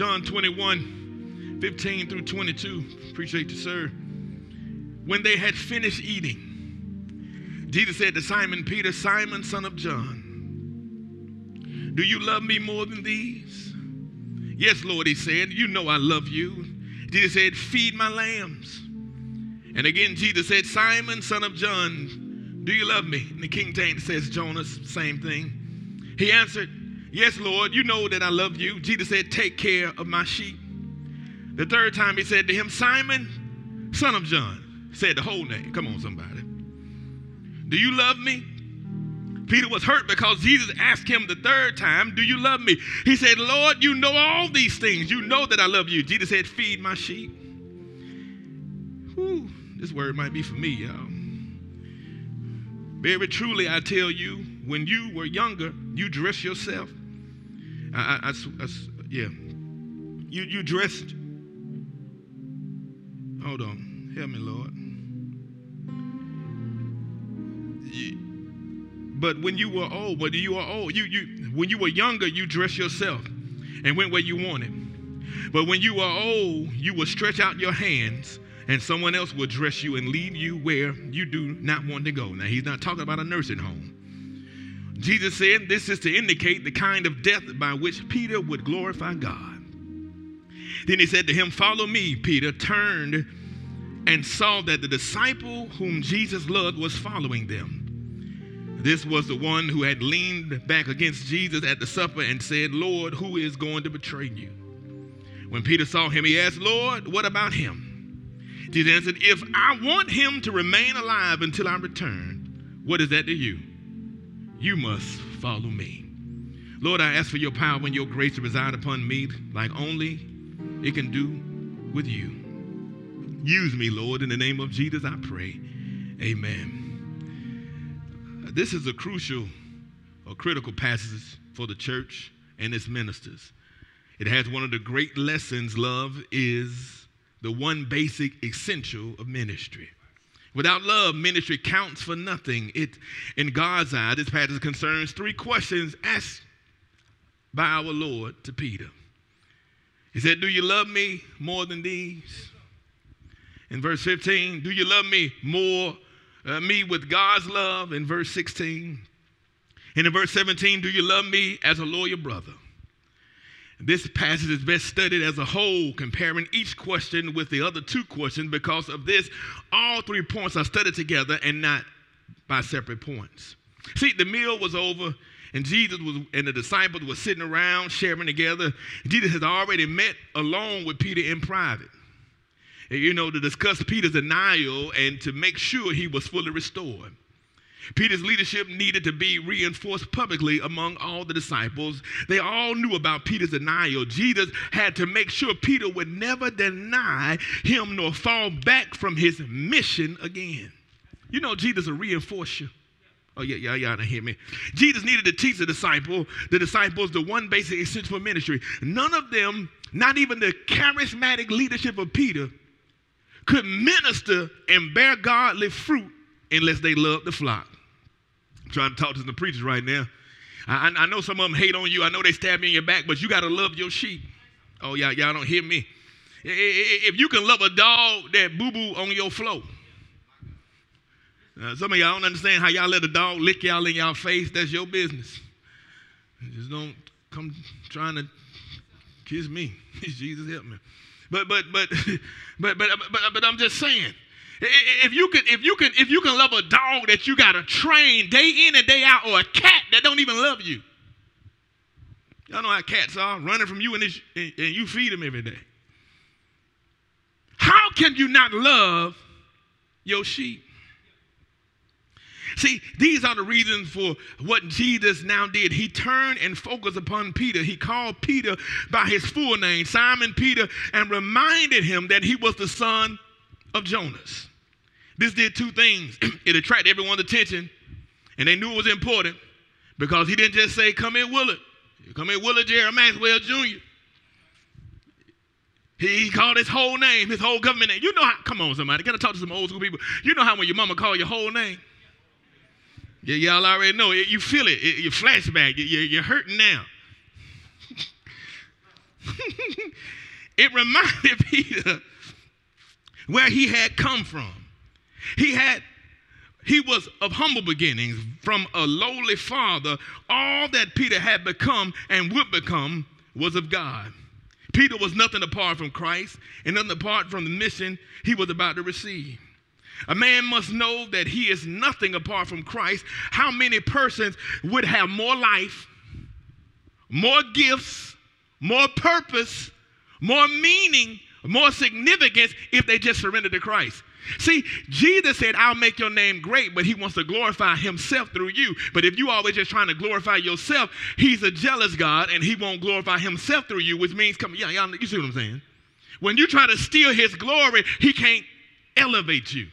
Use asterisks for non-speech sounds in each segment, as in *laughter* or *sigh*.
John 21, 15 through 22. Appreciate you, sir. When they had finished eating, Jesus said to Simon Peter, Simon, son of John, do you love me more than these? Yes, Lord, he said, You know I love you. Jesus said, Feed my lambs. And again, Jesus said, Simon, son of John, do you love me? And the King James says, Jonas, same thing. He answered, Yes, Lord, you know that I love you. Jesus said, Take care of my sheep. The third time he said to him, Simon, son of John, said the whole name. Come on, somebody. Do you love me? Peter was hurt because Jesus asked him the third time, Do you love me? He said, Lord, you know all these things. You know that I love you. Jesus said, Feed my sheep. Whew, this word might be for me, y'all. Very truly, I tell you, when you were younger, you dressed yourself. I, I, I, yeah. You, you dressed. Hold on. Help me, Lord. But when you were old, when you were old, you, you when you were younger, you dressed yourself and went where you wanted. But when you were old, you would stretch out your hands and someone else will dress you and lead you where you do not want to go. Now, he's not talking about a nursing home. Jesus said this is to indicate the kind of death by which Peter would glorify God. Then he said to him, Follow me. Peter turned and saw that the disciple whom Jesus loved was following them. This was the one who had leaned back against Jesus at the supper and said, Lord, who is going to betray you? When Peter saw him, he asked, Lord, what about him? Jesus answered, If I want him to remain alive until I return, what is that to you? You must follow me. Lord, I ask for your power and your grace to reside upon me like only it can do with you. Use me, Lord, in the name of Jesus, I pray. Amen. This is a crucial or critical passage for the church and its ministers. It has one of the great lessons love is the one basic essential of ministry. Without love, ministry counts for nothing. It, in God's eye, this passage concerns three questions asked by our Lord to Peter. He said, Do you love me more than these? In verse 15, do you love me more uh, me with God's love in verse 16. And in verse 17, do you love me as a loyal brother? This passage is best studied as a whole, comparing each question with the other two questions. Because of this, all three points are studied together and not by separate points. See, the meal was over, and Jesus was, and the disciples were sitting around sharing together. Jesus had already met alone with Peter in private you know, to discuss Peter's denial and to make sure he was fully restored. Peter's leadership needed to be reinforced publicly among all the disciples. They all knew about Peter's denial. Jesus had to make sure Peter would never deny him nor fall back from his mission again. You know, Jesus will reinforce you. Oh, yeah, yeah, y'all don't hear me. Jesus needed to teach the disciple, the disciples, the one basic essential ministry. None of them, not even the charismatic leadership of Peter, could minister and bear godly fruit unless they loved the flock. Trying to talk to some preachers right now. I, I, know some of them hate on you. I know they stab you in your back, but you got to love your sheep. Oh, y'all, y'all don't hear me. If you can love a dog that boo boo on your floor, uh, some of y'all don't understand how y'all let a dog lick y'all in y'all face. That's your business. Just don't come trying to kiss me. *laughs* Jesus help me. But but but *laughs* but but but, but I'm just saying. If you can, if you can, if you can love a dog that you got to train day in and day out, or a cat that don't even love you, y'all know how cats are running from you and, and you feed them every day. How can you not love your sheep? See, these are the reasons for what Jesus now did. He turned and focused upon Peter. He called Peter by his full name, Simon Peter, and reminded him that he was the son of Jonas. This did two things *clears throat* it attracted everyone's attention, and they knew it was important because he didn't just say, Come here, Willard. Come here, Willard Jerry Maxwell Jr. He called his whole name, his whole government name. You know how, come on, somebody. Gotta talk to some old school people. You know how when your mama call your whole name? Y- y'all already know. it. You feel it. You flashback. You're hurting now. *laughs* it reminded *laughs* Peter where he had come from. He had he was of humble beginnings from a lowly father. All that Peter had become and would become was of God. Peter was nothing apart from Christ and nothing apart from the mission he was about to receive. A man must know that he is nothing apart from Christ. How many persons would have more life, more gifts, more purpose, more meaning, more significance if they just surrendered to Christ? See, Jesus said, I'll make your name great, but he wants to glorify himself through you. But if you always just trying to glorify yourself, he's a jealous God and he won't glorify himself through you, which means, come, yeah, y'all, you see what I'm saying? When you try to steal his glory, he can't elevate you.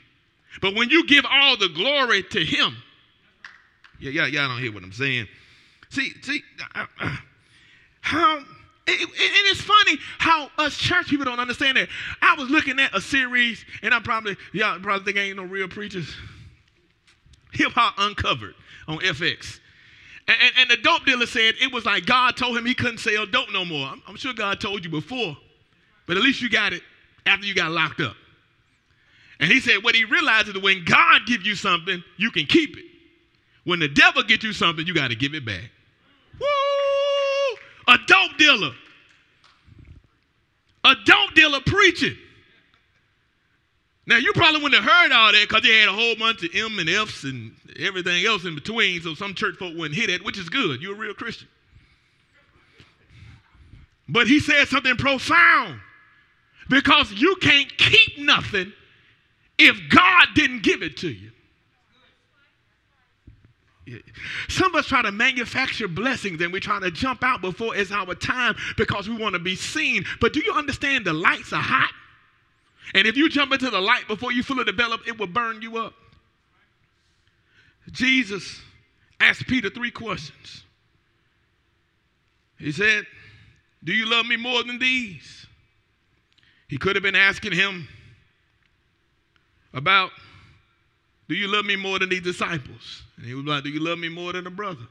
But when you give all the glory to him, yeah, yeah, y'all don't hear what I'm saying. See, see, uh, uh, how and it's funny how us church people don't understand that. I was looking at a series, and I probably, y'all probably think I ain't no real preachers. Hip Hop Uncovered on FX. And, and, and, the dope dealer said it was like God told him he couldn't sell dope no more. I'm, I'm sure God told you before, but at least you got it after you got locked up. And he said what he realized is that when God gives you something, you can keep it. When the devil gets you something, you got to give it back. A dope dealer, a dope dealer preaching. Now you probably wouldn't have heard all that because they had a whole bunch of M and F's and everything else in between, so some church folk wouldn't hit it, which is good. You're a real Christian. But he said something profound because you can't keep nothing if God didn't give it to you. Some of us try to manufacture blessings and we try to jump out before it's our time because we want to be seen. But do you understand the lights are hot? And if you jump into the light before you fully develop, it will burn you up. Jesus asked Peter three questions. He said, Do you love me more than these? He could have been asking him about do you love me more than these disciples? And he was like, Do you love me more than a brother?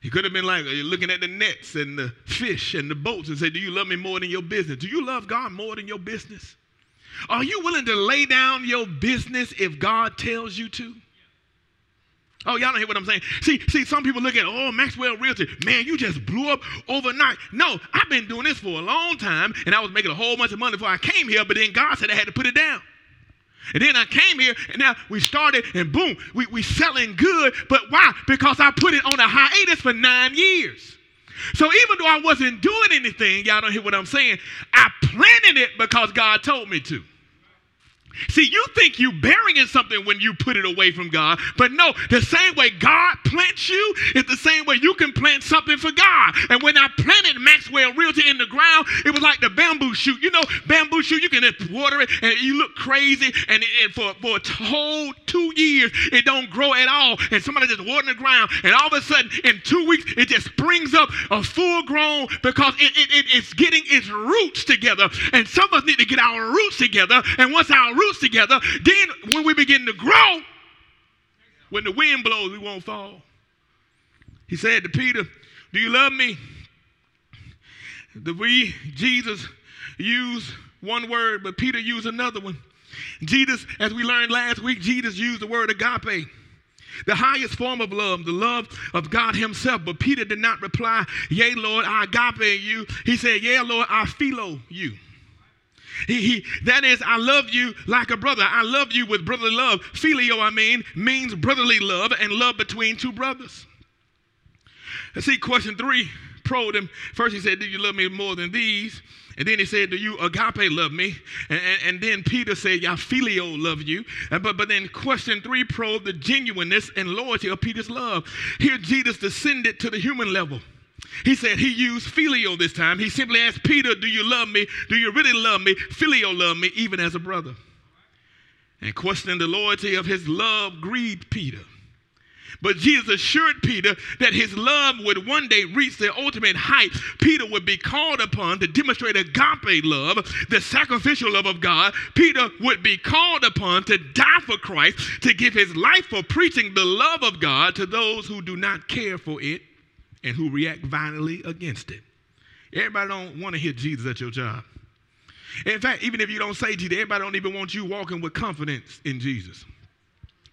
He could have been like you looking at the nets and the fish and the boats and said, Do you love me more than your business? Do you love God more than your business? Are you willing to lay down your business if God tells you to? Oh, y'all don't hear what I'm saying. See, see, some people look at, oh, Maxwell Realty, man, you just blew up overnight. No, I've been doing this for a long time, and I was making a whole bunch of money before I came here, but then God said I had to put it down. And then I came here and now we started and boom, we, we selling good. But why? Because I put it on a hiatus for nine years. So even though I wasn't doing anything, y'all don't hear what I'm saying, I planted it because God told me to. See, you think you're burying something when you put it away from God, but no, the same way God plants you is the same way you can plant something for God. And when I planted Maxwell Realty in the ground, it was like the bamboo shoot. You know, bamboo shoot, you can water it and you look crazy, and, and for, for a whole two years, it don't grow at all. And somebody just watering the ground, and all of a sudden, in two weeks, it just springs up a full grown because it, it, it, it's getting its roots together. And some of us need to get our roots together. And once our roots roots together, then when we begin to grow, when the wind blows, we won't fall. He said to Peter, Do you love me? The we, Jesus used one word, but Peter used another one. Jesus, as we learned last week, Jesus used the word agape, the highest form of love, the love of God Himself. But Peter did not reply, Yea, Lord, I agape you. He said, Yea, Lord, I philo you. He, he, that is, I love you like a brother. I love you with brotherly love. Filio, I mean, means brotherly love and love between two brothers. Let's see, question three probed him. First, he said, Do you love me more than these? And then he said, Do you agape love me? And, and, and then Peter said, "Ya filio love you. And, but, but then question three probed the genuineness and loyalty of Peter's love. Here, Jesus descended to the human level. He said he used filio this time. He simply asked Peter, Do you love me? Do you really love me? Filio love me, even as a brother. And questioning the loyalty of his love grieved Peter. But Jesus assured Peter that his love would one day reach the ultimate height. Peter would be called upon to demonstrate agape love, the sacrificial love of God. Peter would be called upon to die for Christ, to give his life for preaching the love of God to those who do not care for it and who react violently against it. Everybody don't want to hear Jesus at your job. In fact, even if you don't say Jesus, everybody don't even want you walking with confidence in Jesus.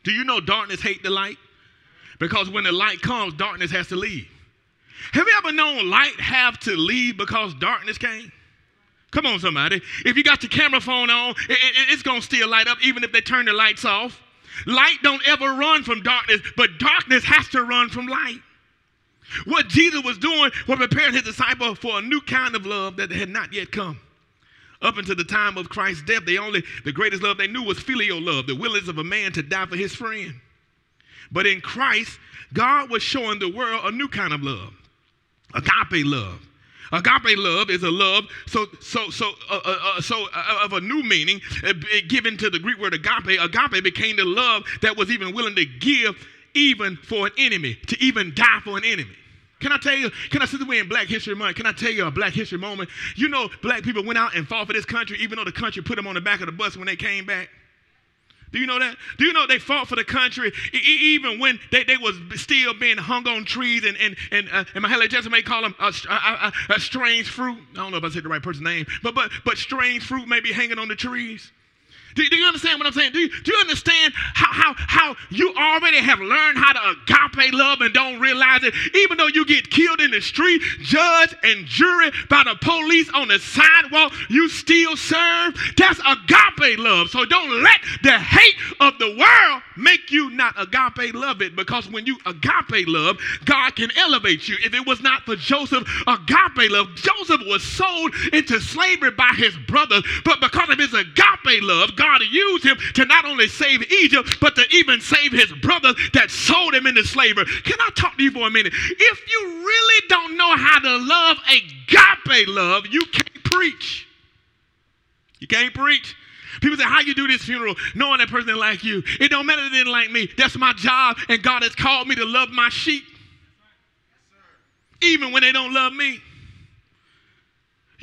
Do you know darkness hate the light? Because when the light comes, darkness has to leave. Have you ever known light have to leave because darkness came? Come on, somebody. If you got your camera phone on, it, it, it's going to still light up even if they turn the lights off. Light don't ever run from darkness, but darkness has to run from light. What Jesus was doing was preparing his disciple for a new kind of love that had not yet come. Up until the time of Christ's death, they only the greatest love they knew was filial love, the willingness of a man to die for his friend. But in Christ, God was showing the world a new kind of love, agape love. Agape love is a love so so so uh, uh, uh so uh, of a new meaning uh, given to the Greek word agape. Agape became the love that was even willing to give even for an enemy, to even die for an enemy. Can I tell you, can I sit away in Black History Month? Can I tell you a Black History moment? You know, black people went out and fought for this country, even though the country put them on the back of the bus when they came back. Do you know that? Do you know they fought for the country even when they, they was still being hung on trees and and and, uh, and Mahalia Jackson may call them a, a, a, a, strange fruit. I don't know if I said the right person's name, but but but strange fruit may be hanging on the trees. Do, do, you understand what I'm saying? Do you, do you understand how, how, how you already have learned how to agape love and don't realize it? Even though you get killed in the street, judge and jury by the police on the sidewalk, you still serve. That's agape love. So don't let the hate of the world make you not agape love it because when you agape love, God can elevate you. If it was not for Joseph agape love, Joseph was sold into slavery by his brothers, but because of his agape love, God God used him to not only save Egypt, but to even save his brothers that sold him into slavery. Can I talk to you for a minute? If you really don't know how to love agape love, you can't preach. You can't preach. People say, how you do this funeral knowing that person didn't like you? It don't matter they didn't like me. That's my job, and God has called me to love my sheep. Even when they don't love me.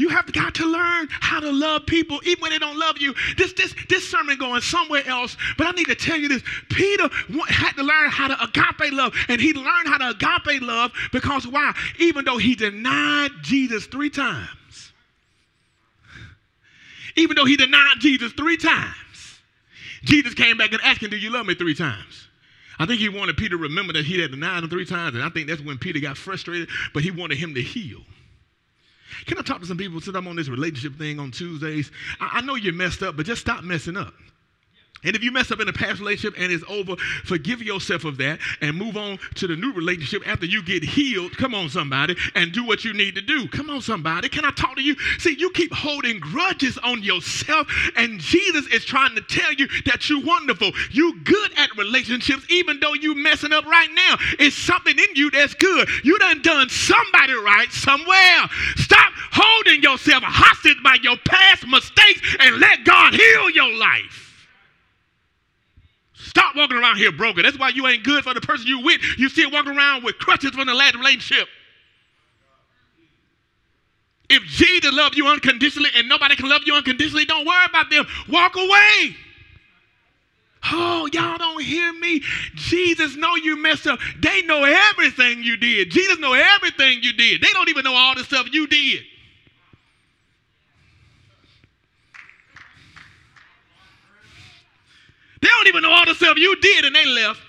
You have got to learn how to love people even when they don't love you. This, this, this sermon going somewhere else, but I need to tell you this. Peter had to learn how to agape love, and he learned how to agape love because why? Even though he denied Jesus three times, even though he denied Jesus three times, Jesus came back and asked him, Do you love me three times? I think he wanted Peter to remember that he had denied him three times, and I think that's when Peter got frustrated, but he wanted him to heal. Can I talk to some people since I'm on this relationship thing on Tuesdays? I, I know you're messed up, but just stop messing up. And if you mess up in a past relationship and it's over, forgive yourself of that and move on to the new relationship after you get healed. Come on, somebody, and do what you need to do. Come on, somebody. Can I talk to you? See, you keep holding grudges on yourself, and Jesus is trying to tell you that you're wonderful. You're good at relationships, even though you're messing up right now. It's something in you that's good. You done done somebody right somewhere. Stop holding yourself hostage by your past mistakes and let God heal your life. Stop walking around here broken. That's why you ain't good for the person you with. You still walking around with crutches from the last relationship. If Jesus loved you unconditionally and nobody can love you unconditionally, don't worry about them. Walk away. Oh, y'all don't hear me. Jesus know you messed up. They know everything you did. Jesus know everything you did. They don't even know all the stuff you did. They don't even know all the stuff you did and they left.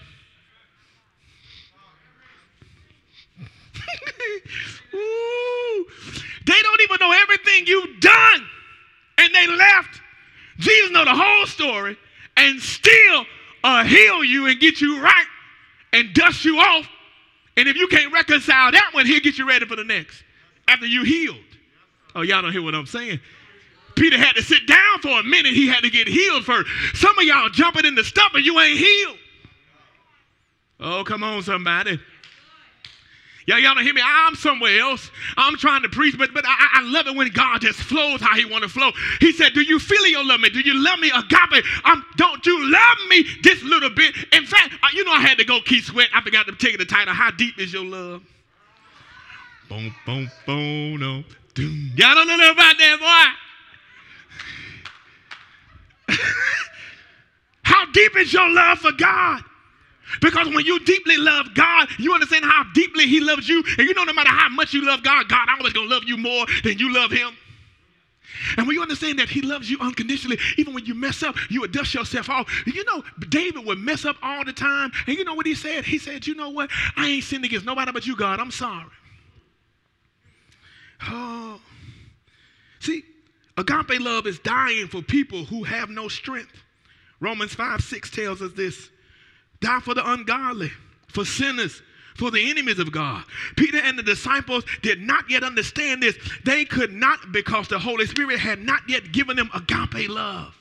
*laughs* Ooh. They don't even know everything you've done and they left. Jesus know the whole story and still uh, heal you and get you right and dust you off. And if you can't reconcile that one, he'll get you ready for the next after you healed. Oh, y'all don't hear what I'm saying. Peter had to sit down for a minute. He had to get healed first. Some of y'all jumping in the stuff and you ain't healed. Oh, come on, somebody. Y'all, y'all don't hear me. I'm somewhere else. I'm trying to preach, but, but I, I love it when God just flows how he want to flow. He said, do you feel you love me? Do you love me agape? Um, don't you love me this little bit? In fact, uh, you know I had to go Keith Sweat. I forgot to take the title, How Deep Is Your Love? Boom, boom, boom, no. Y'all don't know about that, boy. How deep is your love for God? Because when you deeply love God, you understand how deeply He loves you. And you know, no matter how much you love God, God always to love you more than you love Him. And when you understand that he loves you unconditionally, even when you mess up, you would dust yourself off. You know, David would mess up all the time. And you know what he said? He said, You know what? I ain't sinned against nobody but you, God. I'm sorry. Oh. See, agape love is dying for people who have no strength. Romans 5 6 tells us this die for the ungodly, for sinners, for the enemies of God. Peter and the disciples did not yet understand this. They could not because the Holy Spirit had not yet given them agape love.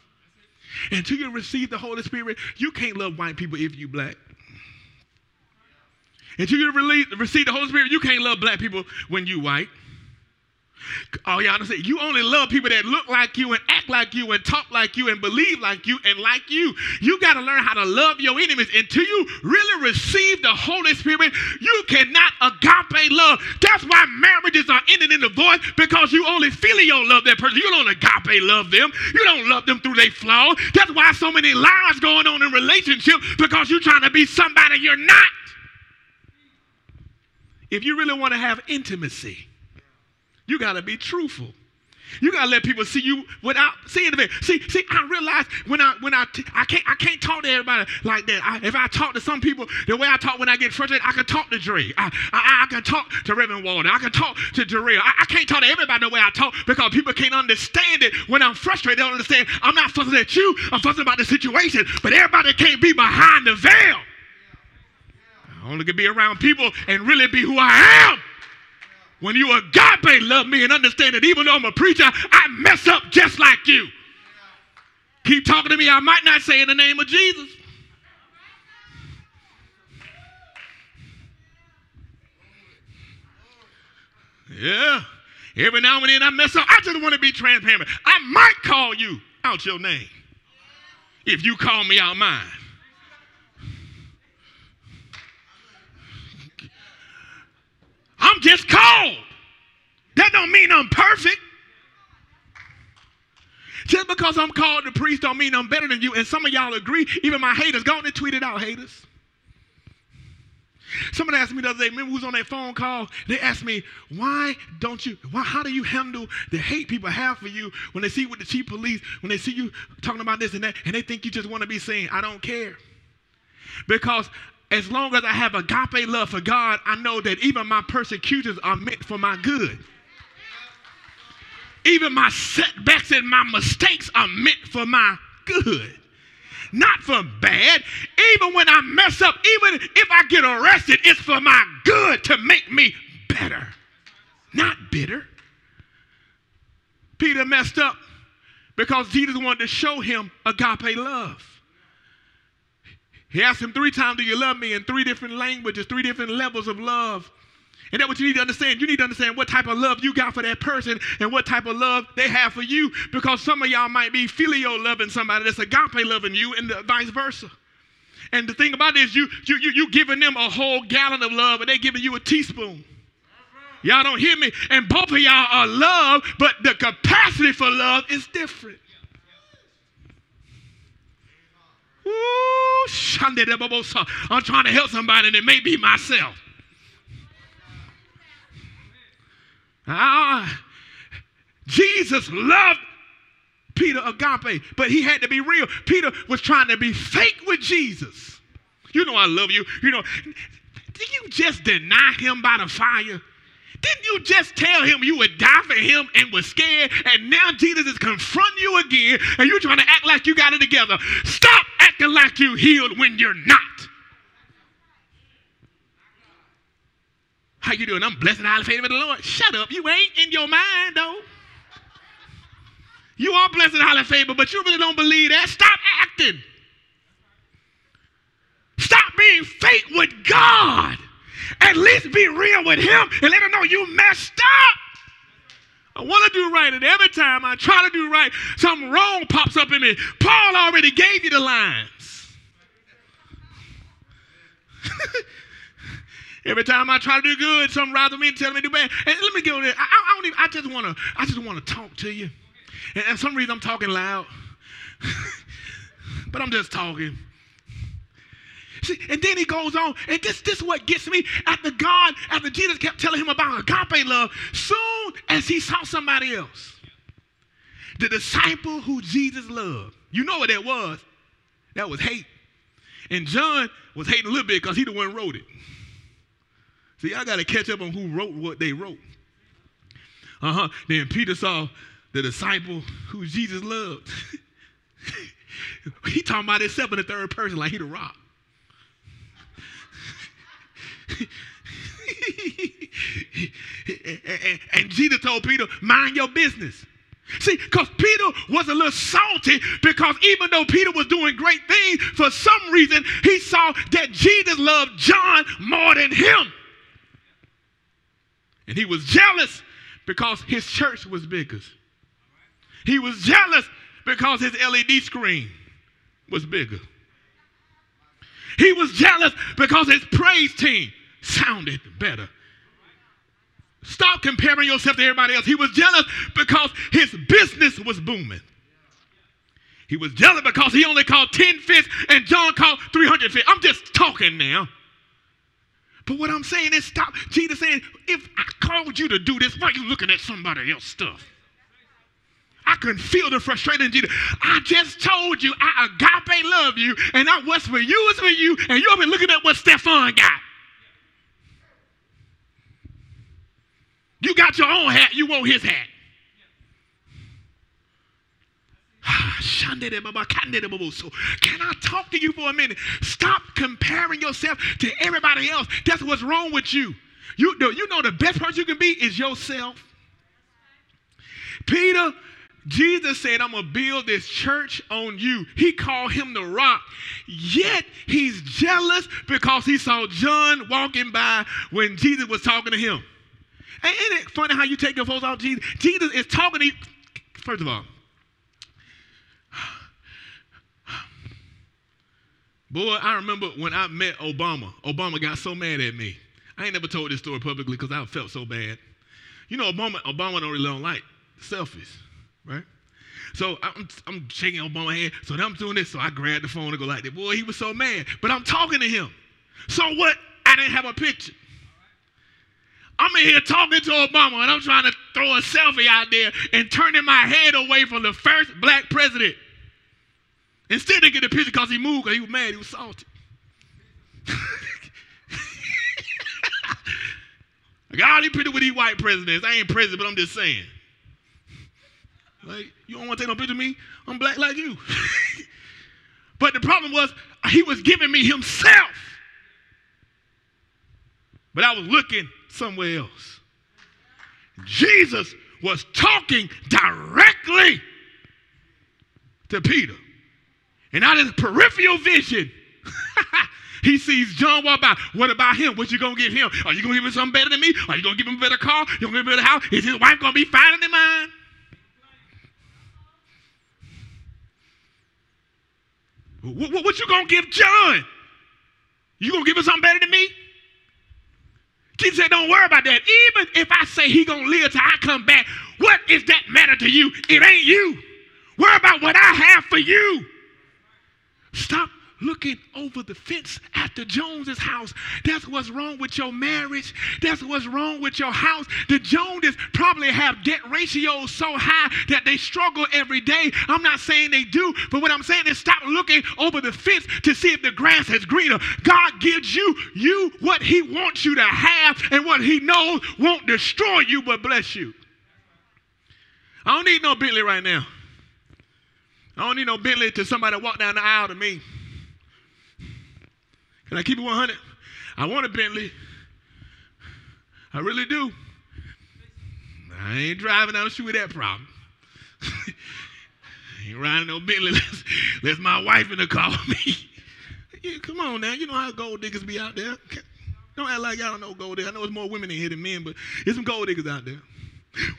Until you receive the Holy Spirit, you can't love white people if you black. Until you receive the Holy Spirit, you can't love black people when you white. Oh, y'all understand? You only love people that look like you and act like you and talk like you and believe like you and like you. You got to learn how to love your enemies. Until you really receive the Holy Spirit, you cannot agape love. That's why marriages are ending in divorce because you only your love that person. You don't agape love them. You don't love them through their flaws. That's why so many lies going on in relationships because you're trying to be somebody you're not. If you really want to have intimacy, you got to be truthful. You gotta let people see you without seeing it. See, see, I realize when I when I t- I can't I can't talk to everybody like that. I, if I talk to some people the way I talk when I get frustrated, I can talk to Dre. I, I, I can talk to Reverend Walden. I can talk to Jarrell. I, I can't talk to everybody the way I talk because people can't understand it when I'm frustrated. They don't understand. I'm not fussing at you. I'm fussing about the situation. But everybody can't be behind the veil. I only can be around people and really be who I am. When you agape love me and understand that even though I'm a preacher, I mess up just like you. Keep talking to me, I might not say in the name of Jesus. Yeah. Every now and then I mess up. I just want to be transparent. I might call you out your name if you call me out mine. I'm just called. That don't mean I'm perfect. Just because I'm called to priest don't mean I'm better than you. And some of y'all agree. Even my haters, go on and tweet it out, haters. Someone asked me the other day, remember who's on that phone call? They asked me, why don't you, why, how do you handle the hate people have for you when they see with the chief police, when they see you talking about this and that, and they think you just want to be seen? I don't care. Because as long as I have agape love for God, I know that even my persecutions are meant for my good. Even my setbacks and my mistakes are meant for my good, not for bad. Even when I mess up, even if I get arrested, it's for my good to make me better, not bitter. Peter messed up because Jesus wanted to show him agape love. He asked him three times, Do you love me? in three different languages, three different levels of love. And that's what you need to understand. You need to understand what type of love you got for that person and what type of love they have for you. Because some of y'all might be filial loving somebody that's agape loving you, and the vice versa. And the thing about it is you you you you giving them a whole gallon of love, and they giving you a teaspoon. Y'all don't hear me. And both of y'all are love, but the capacity for love is different. Ooh, I'm trying to help somebody, and it may be myself. Ah, Jesus loved Peter agape, but he had to be real. Peter was trying to be fake with Jesus. You know I love you. You know, did you just deny him by the fire? Didn't you just tell him you would die for him and was scared? And now Jesus is confronting you again, and you're trying to act like you got it together. Stop acting like you healed when you're not. How you doing? I'm blessed and highly favored of the Lord. Shut up. You ain't in your mind, though. You are blessed and highly favored, but you really don't believe that. Stop acting. Stop being fake with God. At least be real with Him and let Him know you messed up. I want to do right, and every time I try to do right, something wrong pops up in me. Paul already gave you the lines. *laughs* Every time I try to do good, something rises me and tells me to do bad. And let me go there. I, I, don't even. I just want to. I just want to talk to you. And, and some reason I'm talking loud, *laughs* but I'm just talking. See, and then he goes on, and this, this is what gets me. After God, after Jesus kept telling him about agape love, soon as he saw somebody else, the disciple who Jesus loved, you know what that was? That was hate. And John was hating a little bit because he the one wrote it. See, I got to catch up on who wrote what they wrote. Uh huh. Then Peter saw the disciple who Jesus loved. *laughs* he talking about himself in the third person like he the rock. *laughs* and Jesus told Peter, mind your business. See, because Peter was a little salty because even though Peter was doing great things, for some reason he saw that Jesus loved John more than him. And he was jealous because his church was bigger. He was jealous because his LED screen was bigger. He was jealous because his praise team sounded better. Stop comparing yourself to everybody else. He was jealous because his business was booming. He was jealous because he only caught 10 fish and John caught 300 fish. I'm just talking now. But what I'm saying is stop. Jesus saying, if I called you to do this, why are you looking at somebody else's stuff? I can feel the frustration in Jesus. I just told you I agape love you, and I what's for you is for you, and you've been looking at what Stefan got. You got your own hat, you want his hat. Ah, so can I talk to you for a minute? Stop comparing yourself to everybody else. That's what's wrong with you. You know, you know the best person you can be is yourself. Peter, Jesus said, I'm going to build this church on you. He called him the rock. Yet he's jealous because he saw John walking by when Jesus was talking to him. Ain't it funny how you take your focus off Jesus? Jesus is talking to you. First of all, boy, I remember when I met Obama. Obama got so mad at me. I ain't never told this story publicly because I felt so bad. You know, Obama, Obama don't really don't like selfies, right? So I'm, I'm shaking Obama's hand. So I'm doing this. So I grabbed the phone and go like that. Boy, he was so mad. But I'm talking to him. So what? I didn't have a picture. I'm in here talking to Obama and I'm trying to throw a selfie out there and turning my head away from the first black president. Instead, they get a picture because he moved because he was mad, he was salty. *laughs* I got all these pictures with these white presidents. I ain't president, but I'm just saying. Like, you don't want to take no picture of me? I'm black like you. *laughs* but the problem was, he was giving me himself. But I was looking somewhere else. Jesus was talking directly to Peter. And out of his peripheral vision, *laughs* he sees John walk by. What about him? What you gonna give him? Are you gonna give him something better than me? Are you gonna give him a better car? You gonna give him a better house? Is his wife gonna be finer than mine? What, what, what you gonna give John? You gonna give him something better than me? Jesus said, don't worry about that. Even if I say he gonna live till I come back, what is that matter to you? It ain't you. Worry about what I have for you. Stop looking over the fence at the Joneses' house. That's what's wrong with your marriage. That's what's wrong with your house. The Joneses probably have debt ratios so high that they struggle every day. I'm not saying they do, but what I'm saying is stop looking over the fence to see if the grass is greener. God gives you you what He wants you to have, and what He knows won't destroy you but bless you. I don't need no Bentley right now. I don't need no Bentley to somebody walk down the aisle to me. Can I keep it 100? I want a Bentley. I really do. I ain't driving down the street with that problem. *laughs* Ain't riding no Bentley *laughs* unless, unless my wife in the car with me. *laughs* yeah, come on now. You know how gold diggers be out there. Don't act like y'all don't know gold diggers. I know there's more women in here than men, but there's some gold diggers out there.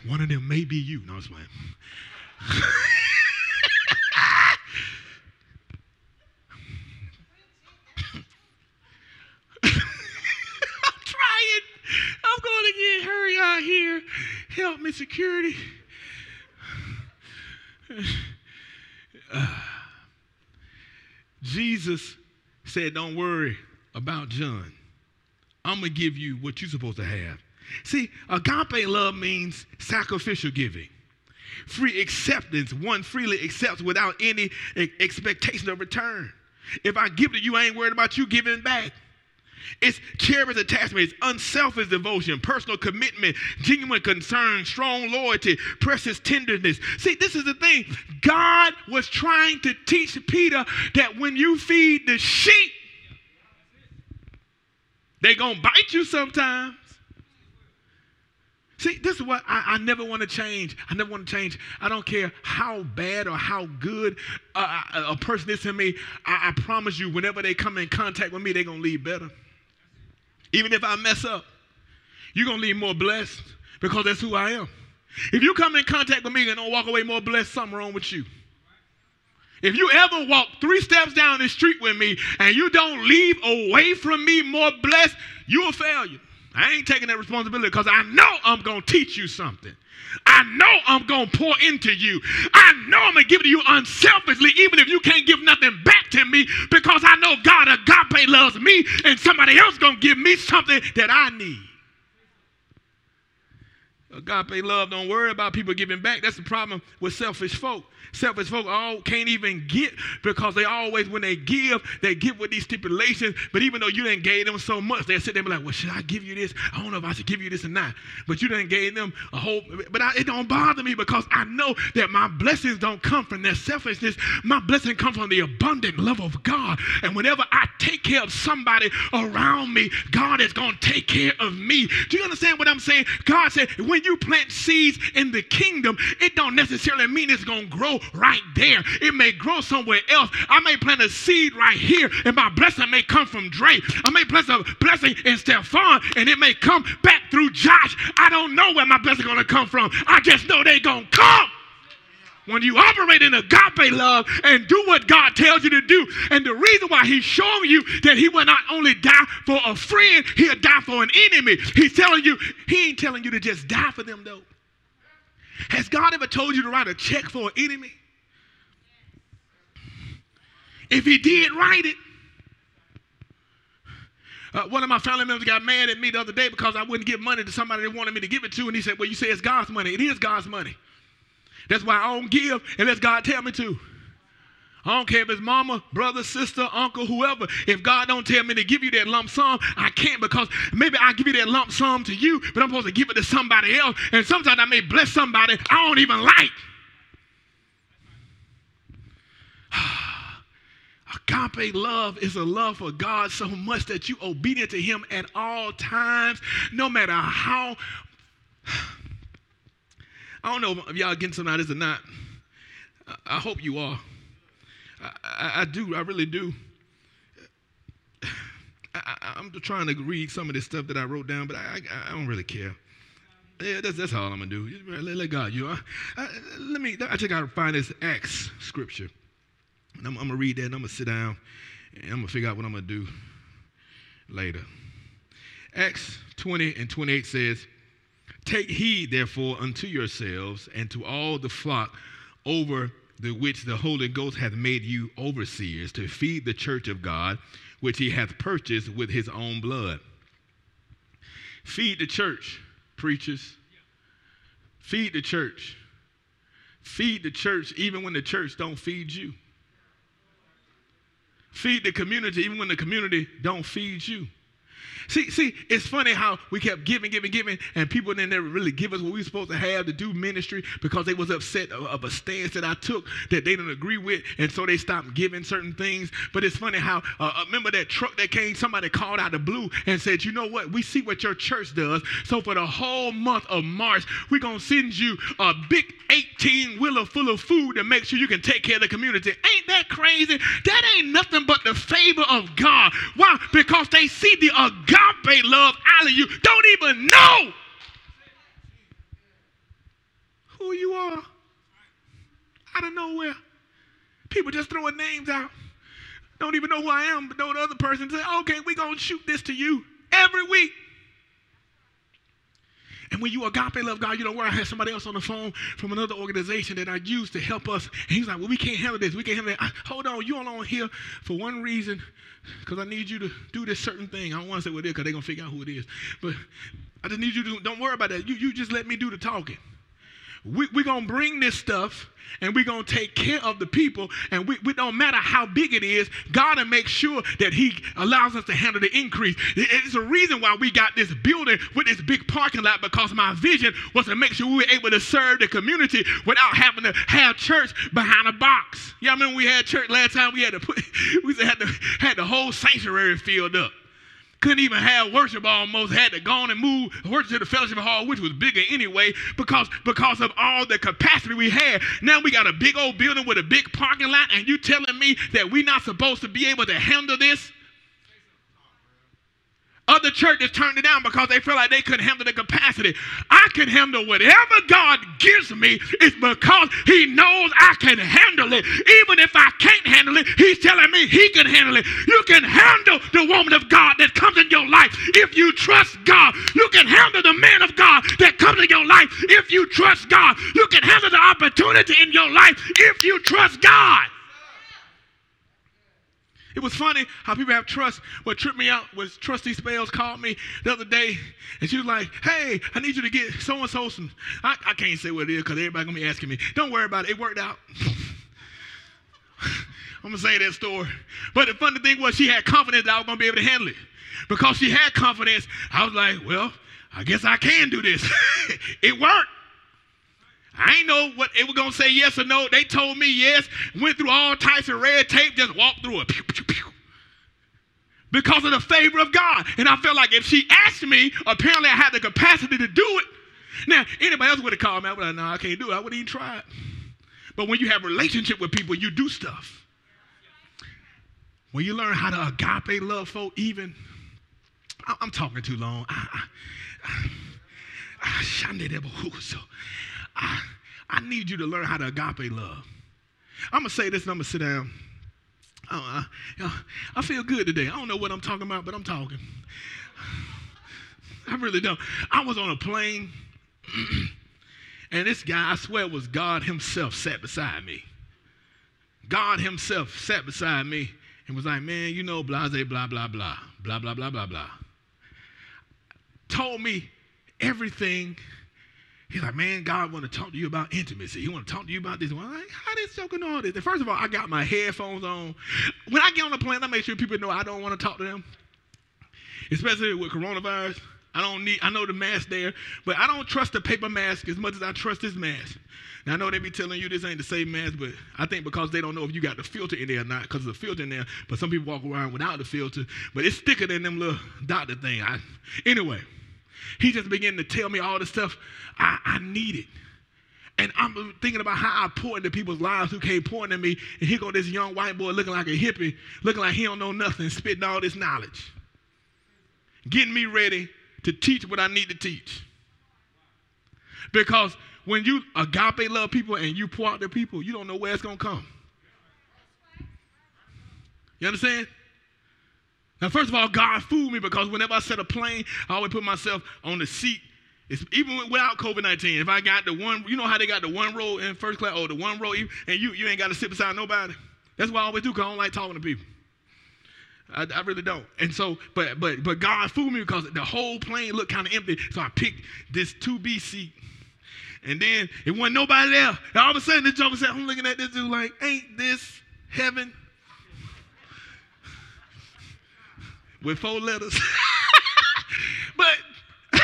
One of them may be you. No, it's fine. I'm going to get hurry out here. Help me, security. Uh, Jesus said, Don't worry about John. I'm going to give you what you're supposed to have. See, agape love means sacrificial giving, free acceptance. One freely accepts without any expectation of return. If I give to you, I ain't worried about you giving back. It's cherished attachment, it's unselfish devotion, personal commitment, genuine concern, strong loyalty, precious tenderness. See, this is the thing. God was trying to teach Peter that when you feed the sheep, they're going to bite you sometimes. See, this is what I, I never want to change. I never want to change. I don't care how bad or how good a, a person is to me. I, I promise you, whenever they come in contact with me, they're going to leave better. Even if I mess up, you're going to leave more blessed because that's who I am. If you come in contact with me and don't walk away more blessed, something wrong with you. If you ever walk three steps down the street with me and you don't leave away from me more blessed, you're a failure. I ain't taking that responsibility because I know I'm going to teach you something. I know I'm going to pour into you. I know I'm going to give it to you unselfishly, even if you can't give nothing back to me, because I know God agape loves me and somebody else going to give me something that I need. Agape love don't worry about people giving back. That's the problem with selfish folk. Selfish folk all can't even get because they always, when they give, they give with these stipulations. But even though you didn't gave them so much, they sit there and be like, well, should I give you this? I don't know if I should give you this or not. But you didn't gave them a whole, but I, it don't bother me because I know that my blessings don't come from their selfishness. My blessing comes from the abundant love of God. And whenever I take care of somebody around me, God is going to take care of me. Do you understand what I'm saying? God said, when you plant seeds in the kingdom, it don't necessarily mean it's going to grow right there. It may grow somewhere else. I may plant a seed right here, and my blessing may come from Drake. I may bless a blessing in Stefan, and it may come back through Josh. I don't know where my blessing going to come from. I just know they going to come when you operate in agape love and do what God tells you to do. And the reason why He's showing you that He will not only die for a friend, He'll die for an enemy. He's telling you, He ain't telling you to just die for them, though. Has God ever told you to write a check for an enemy? If he did, write it. Uh, one of my family members got mad at me the other day because I wouldn't give money to somebody they wanted me to give it to, and he said, Well, you say it's God's money. It is God's money. That's why I don't give unless God tell me to. I don't care if it's mama, brother, sister, uncle, whoever. If God don't tell me to give you that lump sum, I can't because maybe I give you that lump sum to you, but I'm supposed to give it to somebody else. And sometimes I may bless somebody I don't even like. *sighs* Agape love is a love for God so much that you obedient to Him at all times, no matter how. I don't know if y'all getting something out of this or not. I hope you are. I, I, I do. I really do. *sighs* I, am trying to read some of this stuff that I wrote down, but I, I, don't really care. Yeah, that's, that's all I'm gonna do. Let, let God, you let me. I just gotta find this Acts scripture. And I'm, I'm, gonna read that and I'm gonna sit down and I'm gonna figure out what I'm gonna do later. Acts 20 and 28 says, Take heed, therefore, unto yourselves and to all the flock over the which the Holy Ghost hath made you overseers to feed the church of God, which he hath purchased with his own blood. Feed the church, preachers. Feed the church. Feed the church even when the church don't feed you. Feed the community even when the community don't feed you. See, see, it's funny how we kept giving, giving, giving, and people didn't ever really give us what we were supposed to have to do ministry because they was upset of, of, a stance that I took that they didn't agree with, and so they stopped giving certain things. But it's funny how uh, uh, remember that truck that came, somebody called out the blue and said, you know what, we see what your church does. So for the whole month of March, we're gonna send you a big 18 wheeler full of food to make sure you can take care of the community. Ain't that crazy? That ain't nothing but the favor of God. Why? Because they see the agape love out of you. Don't even know who you are out of nowhere. People just throwing names out. Don't even know who I am, but know the other person say, okay, we're going to shoot this to you every week. And when you agape love God, you don't worry. I had somebody else on the phone from another organization that I used to help us. And he's like, well, we can't handle this. We can't handle that. I, hold on, you all on here for one reason, because I need you to do this certain thing. I don't want to say what it is because they're going to figure out who it is. But I just need you to, don't worry about that. You, you just let me do the talking. We, we're going to bring this stuff and we're going to take care of the people. And we, we don't matter how big it is, God will make sure that He allows us to handle the increase. It's a reason why we got this building with this big parking lot because my vision was to make sure we were able to serve the community without having to have church behind a box. I remember we had church last time. We had to put, *laughs* we had to had the whole sanctuary filled up couldn't even have worship almost, had to go on and move worship to the fellowship hall, which was bigger anyway, because, because of all the capacity we had. Now we got a big old building with a big parking lot, and you telling me that we're not supposed to be able to handle this? Other churches turned it down because they felt like they couldn't handle the capacity. I can handle whatever God gives me. It's because He knows I can handle it. Even if I can't handle it, He's telling me He can handle it. You can handle the woman of God that comes in your life if you trust God. You can handle the man of God that comes in your life if you trust God. You can handle the opportunity in your life if you trust God. It was funny how people have trust. What tripped me out was Trustee Spells called me the other day, and she was like, "Hey, I need you to get so and so some." I, I can't say what it is because everybody gonna be asking me. Don't worry about it. It worked out. *laughs* I'm gonna say that story. But the funny thing was, she had confidence that I was gonna be able to handle it. Because she had confidence, I was like, "Well, I guess I can do this." *laughs* it worked. I ain't know what they were gonna say yes or no. They told me yes, went through all types of red tape, just walked through it. Pew, pew, pew. Because of the favor of God. And I felt like if she asked me, apparently I had the capacity to do it. Now, anybody else would have called me, I would have, no, I can't do it. I wouldn't even try it. But when you have a relationship with people, you do stuff. When you learn how to agape love folk, even, I'm talking too long. I, I, I, I, I need you to learn how to agape love. I'm going to say this and I'm going to sit down. I, I feel good today. I don't know what I'm talking about, but I'm talking. *sighs* I really don't. I was on a plane, *clears throat* and this guy, I swear, was God Himself sat beside me. God Himself sat beside me and was like, man, you know, blase, blah, blah, blah, blah, blah, blah, blah, blah. Told me everything He's like, man, God want to talk to you about intimacy. He want to talk to you about this. Well, like, how this joking all this? First of all, I got my headphones on. When I get on the plane, I make sure people know I don't want to talk to them. Especially with coronavirus. I don't need, I know the mask there, but I don't trust the paper mask as much as I trust this mask. Now I know they be telling you this ain't the same mask, but I think because they don't know if you got the filter in there or not, because there's a filter in there, but some people walk around without the filter, but it's thicker than them little doctor thing. I, anyway, he just began to tell me all the stuff I, I needed. And I'm thinking about how I pour into people's lives who came pouring into me. And here go this young white boy looking like a hippie, looking like he don't know nothing, spitting all this knowledge. Getting me ready to teach what I need to teach. Because when you agape love people and you pour out to people, you don't know where it's going to come. You understand? Now, first of all, God fooled me because whenever I set a plane, I always put myself on the seat. It's, even without COVID 19, if I got the one, you know how they got the one row in first class, or the one row, and you, you ain't got to sit beside nobody. That's what I always do because I don't like talking to people. I, I, really don't. And so, but but but God fooled me because the whole plane looked kind of empty. So I picked this 2B seat. And then it wasn't nobody there. And all of a sudden, this joker said, I'm looking at this dude like, ain't this heaven? With four letters. *laughs* but *laughs*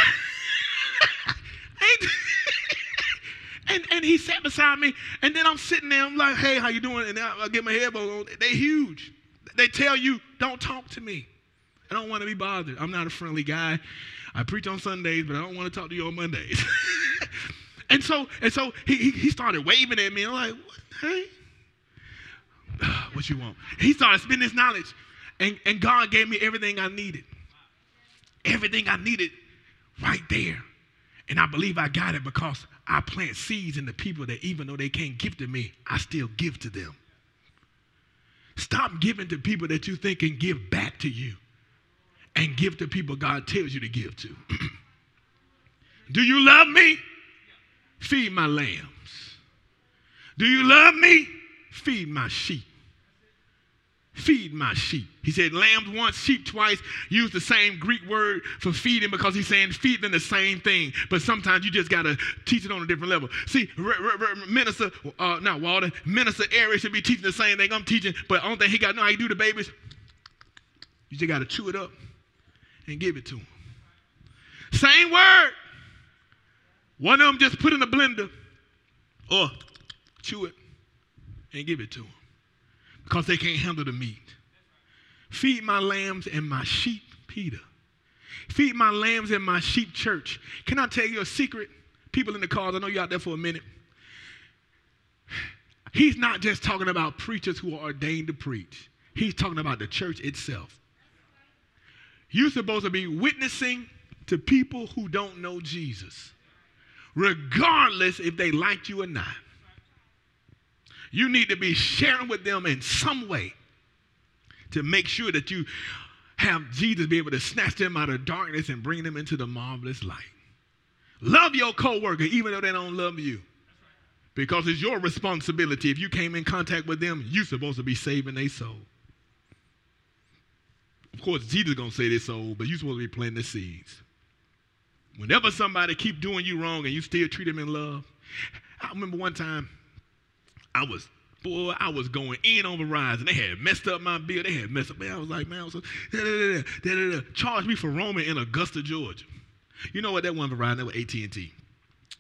*laughs* and and he sat beside me, and then I'm sitting there. I'm like, "Hey, how you doing?" And I, I get my headphones on. they're huge. They tell you, "Don't talk to me. I don't want to be bothered. I'm not a friendly guy. I preach on Sundays, but I don't want to talk to you on Mondays." and so and so he, he, started waving at me. I'm like, "Hey, *sighs* what you want?" He started spitting his knowledge. And, and God gave me everything I needed. Everything I needed right there. And I believe I got it because I plant seeds in the people that even though they can't give to me, I still give to them. Stop giving to people that you think can give back to you and give to people God tells you to give to. *clears throat* Do you love me? Feed my lambs. Do you love me? Feed my sheep. Feed my sheep. He said lambs once, sheep twice. Use the same Greek word for feeding because he's saying feed them the same thing. But sometimes you just got to teach it on a different level. See, Minister, uh, not Minister Eric should be teaching the same thing I'm teaching, but I don't think he got know how you do the babies. You just got to chew it up and give it to them. Same word. One of them just put in a blender or chew it and give it to them because they can't handle the meat. Feed my lambs and my sheep, Peter. Feed my lambs and my sheep, church. Can I tell you a secret? People in the cars, I know you're out there for a minute. He's not just talking about preachers who are ordained to preach, he's talking about the church itself. You're supposed to be witnessing to people who don't know Jesus, regardless if they like you or not. You need to be sharing with them in some way to make sure that you have Jesus be able to snatch them out of darkness and bring them into the marvelous light. Love your coworker even though they don't love you. Because it's your responsibility. If you came in contact with them, you're supposed to be saving their soul. Of course, Jesus gonna say this soul, but you're supposed to be planting the seeds. Whenever somebody keep doing you wrong and you still treat them in love, I remember one time I was, boy, I was going in on Verizon. They had messed up my bill. They had messed up. Man, I was like, man, I was da, da, da, da, charge me for roaming in Augusta, Georgia. You know what? That one Verizon, that was AT&T.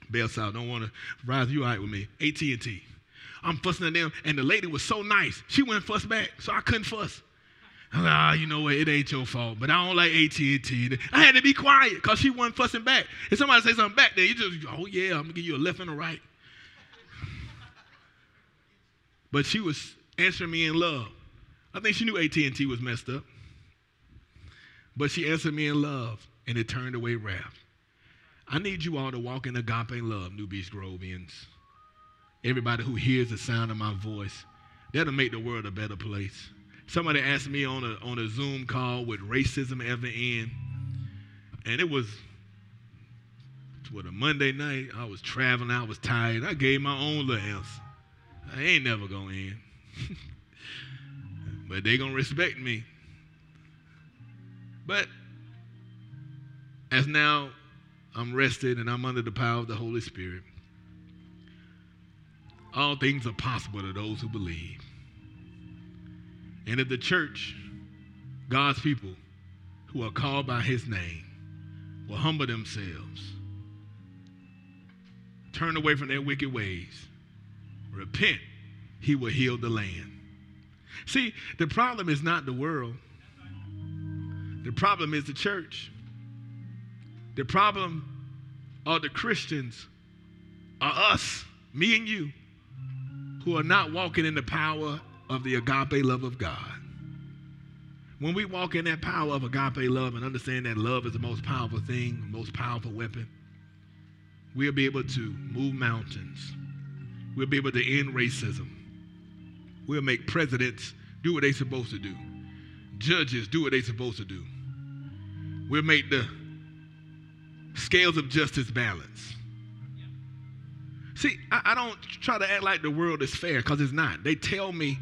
Bell South, don't want to, Verizon, you all right with me. AT&T. I'm fussing at them, and the lady was so nice. She wouldn't fuss back, so I couldn't fuss. I'm like, ah, you know what? It ain't your fault, but I don't like AT&T. I had to be quiet because she wasn't fussing back. If somebody say something back there, you just, oh yeah, I'm gonna give you a left and a right. But she was answering me in love. I think she knew AT&T was messed up. But she answered me in love, and it turned away wrath. I need you all to walk in agape love, New Beach Grovians. Everybody who hears the sound of my voice, that'll make the world a better place. Somebody asked me on a, on a Zoom call with racism ever end, and it was what a Monday night. I was traveling, I was tired. I gave my own little answer. I ain't never gonna end. *laughs* but they gonna respect me. But as now I'm rested and I'm under the power of the Holy Spirit, all things are possible to those who believe. And if the church, God's people, who are called by his name, will humble themselves, turn away from their wicked ways, repent, he will heal the land. See, the problem is not the world. The problem is the church. The problem are the Christians, are us, me and you, who are not walking in the power of the agape love of God. When we walk in that power of agape love and understand that love is the most powerful thing, most powerful weapon, we'll be able to move mountains We'll be able to end racism. We'll make presidents do what they're supposed to do. Judges do what they're supposed to do. We'll make the scales of justice balance. See, I, I, don't try to act like the world is fair because it's not. They tell me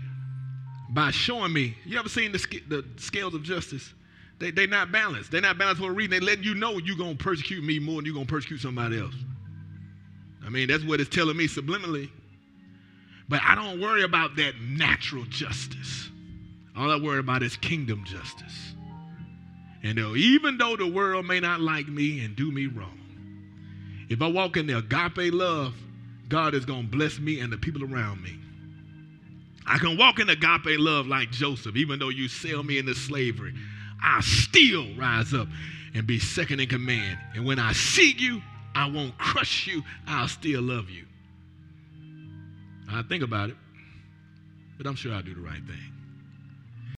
by showing me. You ever seen the, the scales of justice? They, they're not balanced. They're not balanced for a reason. They letting you know you're going to persecute me more than you're going to persecute somebody else. I mean, that's what it's telling me subliminally. But I don't worry about that natural justice. All I worry about is kingdom justice. And even though the world may not like me and do me wrong, if I walk in the agape love, God is going to bless me and the people around me. I can walk in agape love like Joseph, even though you sell me into slavery. I still rise up and be second in command. And when I see you, I won't crush you. I'll still love you. I think about it, but I'm sure I'll do the right thing.